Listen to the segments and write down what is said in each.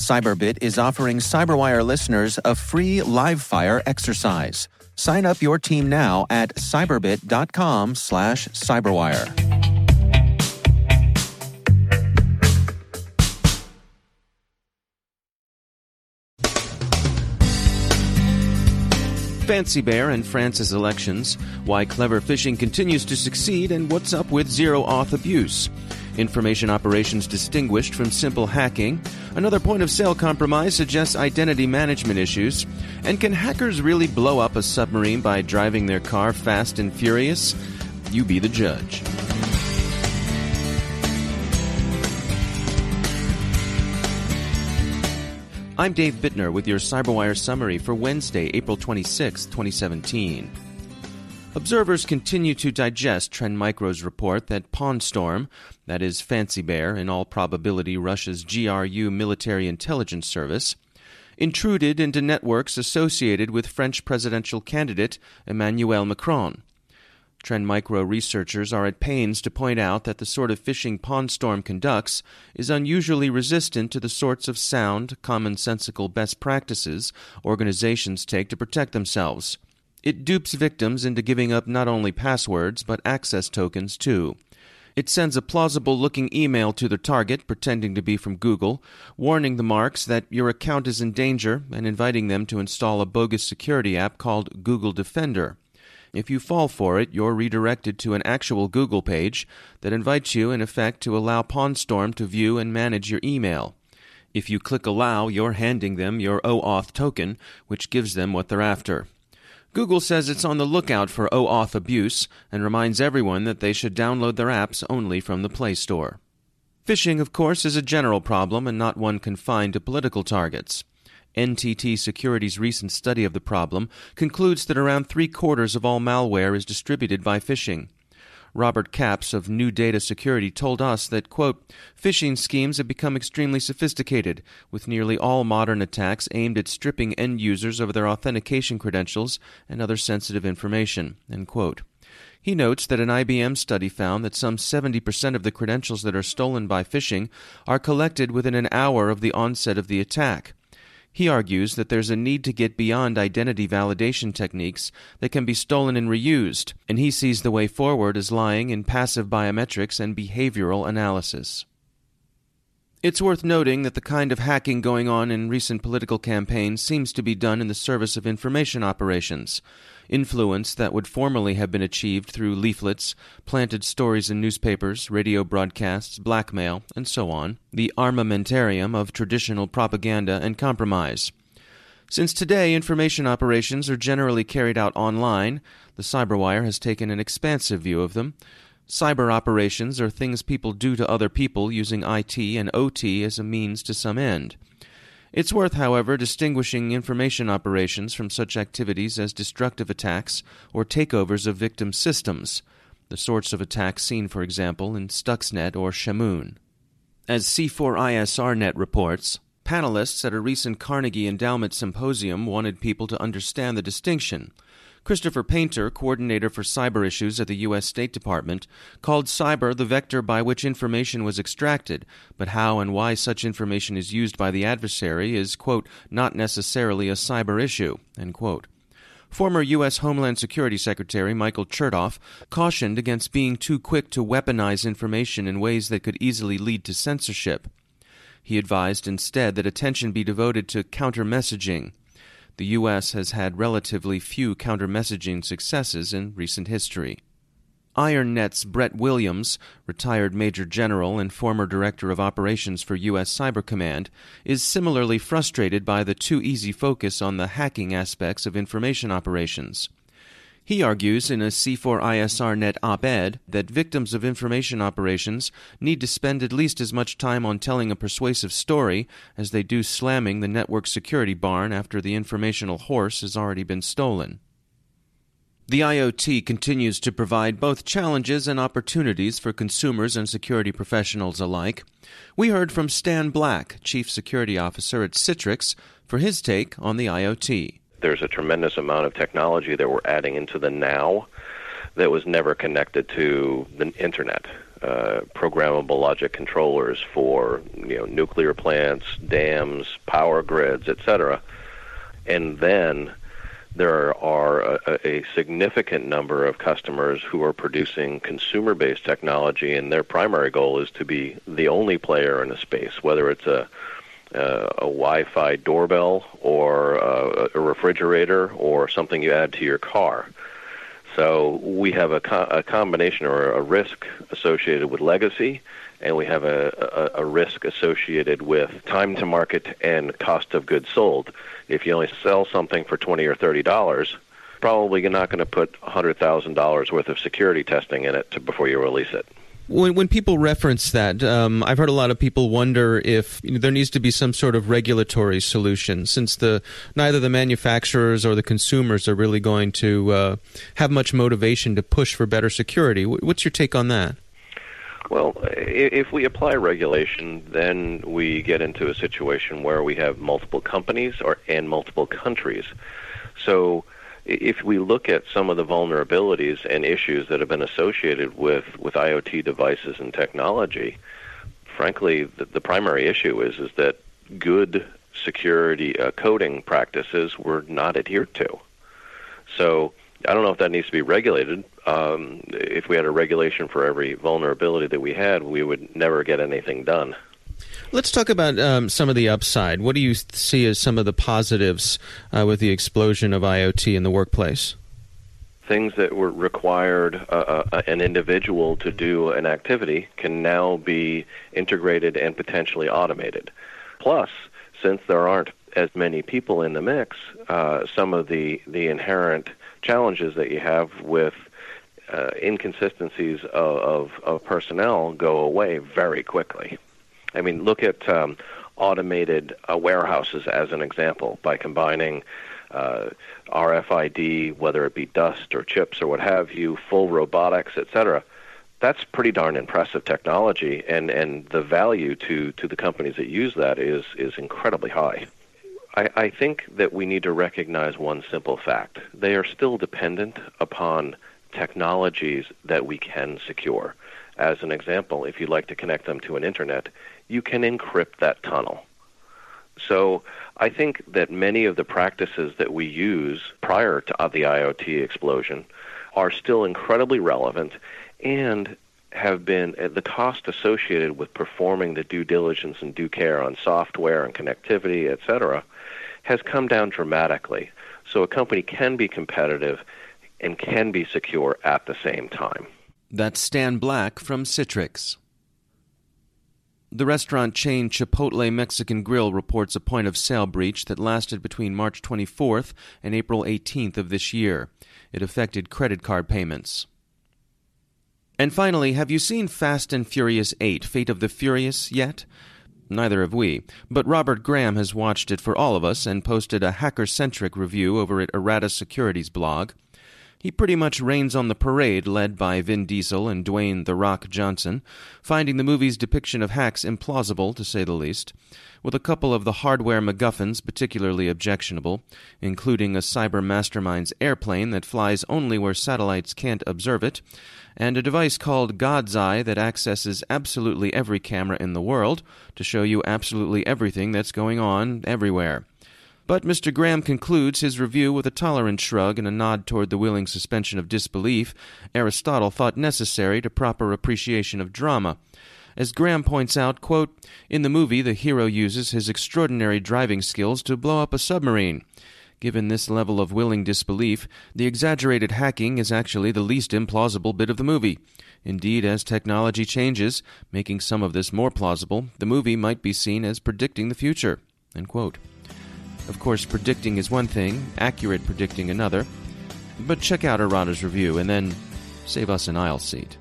Cyberbit is offering Cyberwire listeners a free live fire exercise. Sign up your team now at cyberbit.com slash cyberwire. Fancy Bear and France's elections, why clever phishing continues to succeed, and what's up with zero auth abuse. Information operations distinguished from simple hacking. Another point of sale compromise suggests identity management issues. And can hackers really blow up a submarine by driving their car fast and furious? You be the judge. I'm Dave Bittner with your CyberWire summary for Wednesday, April 26, 2017. Observers continue to digest Trend Micro's report that Pawn Storm, that is Fancy Bear, in all probability Russia's GRU military intelligence service, intruded into networks associated with French presidential candidate Emmanuel Macron. Trend Micro researchers are at pains to point out that the sort of phishing Pawn Storm conducts is unusually resistant to the sorts of sound, commonsensical best practices organizations take to protect themselves. It dupes victims into giving up not only passwords, but access tokens too. It sends a plausible looking email to the target, pretending to be from Google, warning the marks that your account is in danger and inviting them to install a bogus security app called Google Defender. If you fall for it, you're redirected to an actual Google page that invites you, in effect, to allow Pawn Storm to view and manage your email. If you click Allow, you're handing them your OAuth token, which gives them what they're after. Google says it's on the lookout for OAuth abuse and reminds everyone that they should download their apps only from the Play Store. Phishing, of course, is a general problem and not one confined to political targets. NTT Security's recent study of the problem concludes that around three quarters of all malware is distributed by phishing. Robert Capps of NuData Security told us that, quote, phishing schemes have become extremely sophisticated, with nearly all modern attacks aimed at stripping end users of their authentication credentials and other sensitive information, end quote. He notes that an IBM study found that some 70% of the credentials that are stolen by phishing are collected within an hour of the onset of the attack. He argues that there's a need to get beyond identity validation techniques that can be stolen and reused, and he sees the way forward as lying in passive biometrics and behavioral analysis. It's worth noting that the kind of hacking going on in recent political campaigns seems to be done in the service of information operations influence that would formerly have been achieved through leaflets, planted stories in newspapers, radio broadcasts, blackmail, and so on, the armamentarium of traditional propaganda and compromise. Since today information operations are generally carried out online, the Cyberwire has taken an expansive view of them. Cyber operations are things people do to other people using IT and OT as a means to some end. It's worth, however, distinguishing information operations from such activities as destructive attacks or takeovers of victim systems, the sorts of attacks seen, for example, in Stuxnet or Shamoon. As C4ISRNet reports, panelists at a recent Carnegie Endowment Symposium wanted people to understand the distinction Christopher Painter, coordinator for cyber issues at the U.S. State Department, called cyber the vector by which information was extracted, but how and why such information is used by the adversary is, quote, not necessarily a cyber issue, end quote. Former U.S. Homeland Security Secretary Michael Chertoff cautioned against being too quick to weaponize information in ways that could easily lead to censorship. He advised instead that attention be devoted to counter messaging, the U.S. has had relatively few counter-messaging successes in recent history. IronNet's Brett Williams, retired Major General and former Director of Operations for U.S. Cyber Command, is similarly frustrated by the too easy focus on the hacking aspects of information operations. He argues in a C4ISRNet op ed that victims of information operations need to spend at least as much time on telling a persuasive story as they do slamming the network security barn after the informational horse has already been stolen. The IoT continues to provide both challenges and opportunities for consumers and security professionals alike. We heard from Stan Black, Chief Security Officer at Citrix, for his take on the IoT. There's a tremendous amount of technology that we're adding into the now that was never connected to the internet. Uh, programmable logic controllers for you know nuclear plants, dams, power grids, etc. And then there are a, a, significant number of customers who are producing consumer based technology, and their primary goal is to be the only player in a space, whether it's a uh, a Wi-Fi doorbell or uh, a refrigerator or something you add to your car. So we have a, co- a combination or a risk associated with legacy, and we have a, a, a risk associated with time to market and cost of goods sold. If you only sell something for twenty or thirty dollars, probably you're not going to put hundred thousand dollars worth of security testing in it to, before you release it. When, when people reference that, um, I've heard a lot of people wonder if you know, there needs to be some sort of regulatory solution, since the neither the manufacturers or the consumers are really going to uh, have much motivation to push for better security. What's your take on that? Well, if we apply regulation, then we get into a situation where we have multiple companies or and multiple countries. So if we look at some of the vulnerabilities and issues that have been associated with, with IoT devices and technology, frankly, the, the primary issue is is that good security uh, coding practices were not adhered to. So I don't know if that needs to be regulated. Um, if we had a regulation for every vulnerability that we had, we would never get anything done. Let's talk about um, some of the upside. What do you see as some of the positives uh, with the explosion of IoT in the workplace? Things that were required uh, uh, an individual to do an activity can now be integrated and potentially automated. Plus, since there aren't as many people in the mix, uh, some of the, the inherent challenges that you have with uh, inconsistencies of, of, of personnel go away very quickly. I mean, look at um, automated uh, warehouses as an example by combining uh, RFID, whether it be dust or chips or what have you, full robotics, etc. That's pretty darn impressive technology, and, and the value to, to the companies that use that is, is incredibly high. I, I think that we need to recognize one simple fact. They are still dependent upon technologies that we can secure. As an example, if you'd like to connect them to an internet, you can encrypt that tunnel. So I think that many of the practices that we use prior to the IoT explosion are still incredibly relevant and have been uh, the cost associated with performing the due diligence and due care on software and connectivity, et cetera, has come down dramatically. So a company can be competitive and can be secure at the same time. That's Stan Black from Citrix. The restaurant chain Chipotle Mexican Grill reports a point of sale breach that lasted between March 24th and April 18th of this year. It affected credit card payments. And finally, have you seen Fast and Furious 8 Fate of the Furious yet? Neither have we, but Robert Graham has watched it for all of us and posted a hacker centric review over at Errata Security's blog. He pretty much rains on the parade led by Vin Diesel and Dwayne The Rock Johnson, finding the movie's depiction of hacks implausible, to say the least, with a couple of the hardware MacGuffins particularly objectionable, including a cyber mastermind's airplane that flies only where satellites can't observe it, and a device called God's Eye that accesses absolutely every camera in the world to show you absolutely everything that's going on everywhere. But Mr. Graham concludes his review with a tolerant shrug and a nod toward the willing suspension of disbelief Aristotle thought necessary to proper appreciation of drama. As Graham points out, quote, in the movie, the hero uses his extraordinary driving skills to blow up a submarine. Given this level of willing disbelief, the exaggerated hacking is actually the least implausible bit of the movie. Indeed, as technology changes, making some of this more plausible, the movie might be seen as predicting the future. Of course, predicting is one thing, accurate predicting another. But check out Errata's review and then save us an aisle seat.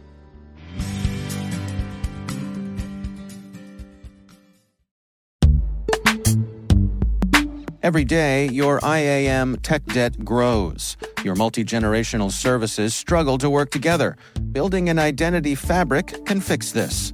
Every day, your IAM tech debt grows. Your multi generational services struggle to work together. Building an identity fabric can fix this.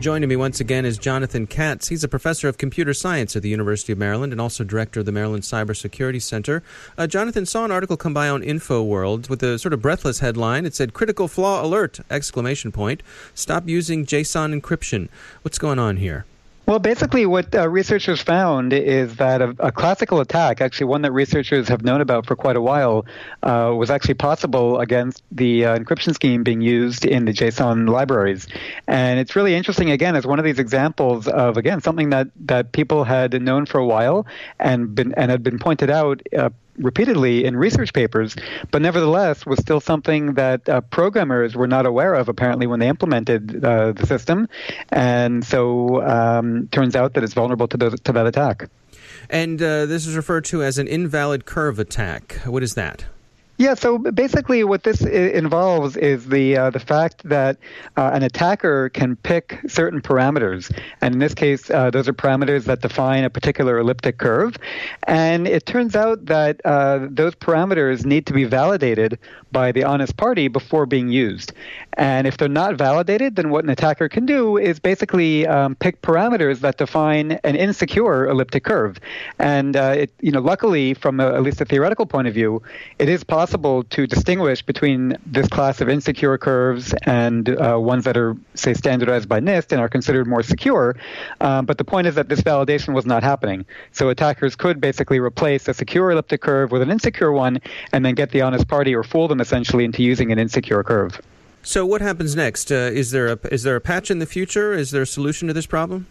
Joining me once again is Jonathan Katz. He's a professor of computer science at the University of Maryland and also director of the Maryland Cybersecurity Center. Uh, Jonathan saw an article come by on InfoWorld with a sort of breathless headline. It said "Critical flaw alert!" exclamation point. Stop using JSON encryption. What's going on here? Well, basically, what uh, researchers found is that a, a, classical attack, actually one that researchers have known about for quite a while, uh, was actually possible against the uh, encryption scheme being used in the JSON libraries. And it's really interesting, again, as one of these examples of, again, something that, that people had known for a while and, been, and had been pointed out uh, repeatedly in research papers, but nevertheless was still something that uh, programmers were not aware of apparently when they implemented uh, the system, and so um, turns out that it's vulnerable to, those, to that attack. And uh, this is referred to as an invalid curve attack. What is that? Yeah, so basically, what this involves is the uh, the fact that uh, an attacker can pick certain parameters, and in this case, uh, those are parameters that define a particular elliptic curve. And it turns out that uh, those parameters need to be validated by the honest party before being used. And if they're not validated, then what an attacker can do is basically um, pick parameters that define an insecure elliptic curve. And uh, it, you know, luckily, from a, at least a theoretical point of view, it is possible to distinguish between this class of insecure curves and uh, ones that are, say, standardized by NIST and are considered more secure. Um, but the point is that this validation was not happening. So attackers could basically replace a secure elliptic curve with an insecure one and then get the honest party or fool them essentially into using an insecure curve. So what happens next? Uh, is there a is there a patch in the future? Is there a solution to this problem?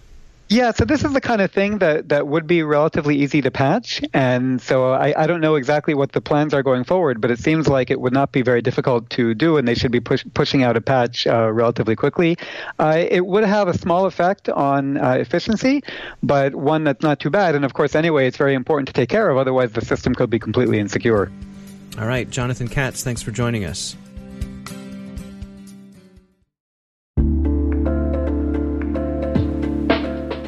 Yeah, so this is the kind of thing that, that would be relatively easy to patch. And so I, I don't know exactly what the plans are going forward, but it seems like it would not be very difficult to do, and they should be push, pushing out a patch uh, relatively quickly. Uh, it would have a small effect on uh, efficiency, but one that's not too bad. And of course, anyway, it's very important to take care of, otherwise, the system could be completely insecure. All right, Jonathan Katz, thanks for joining us.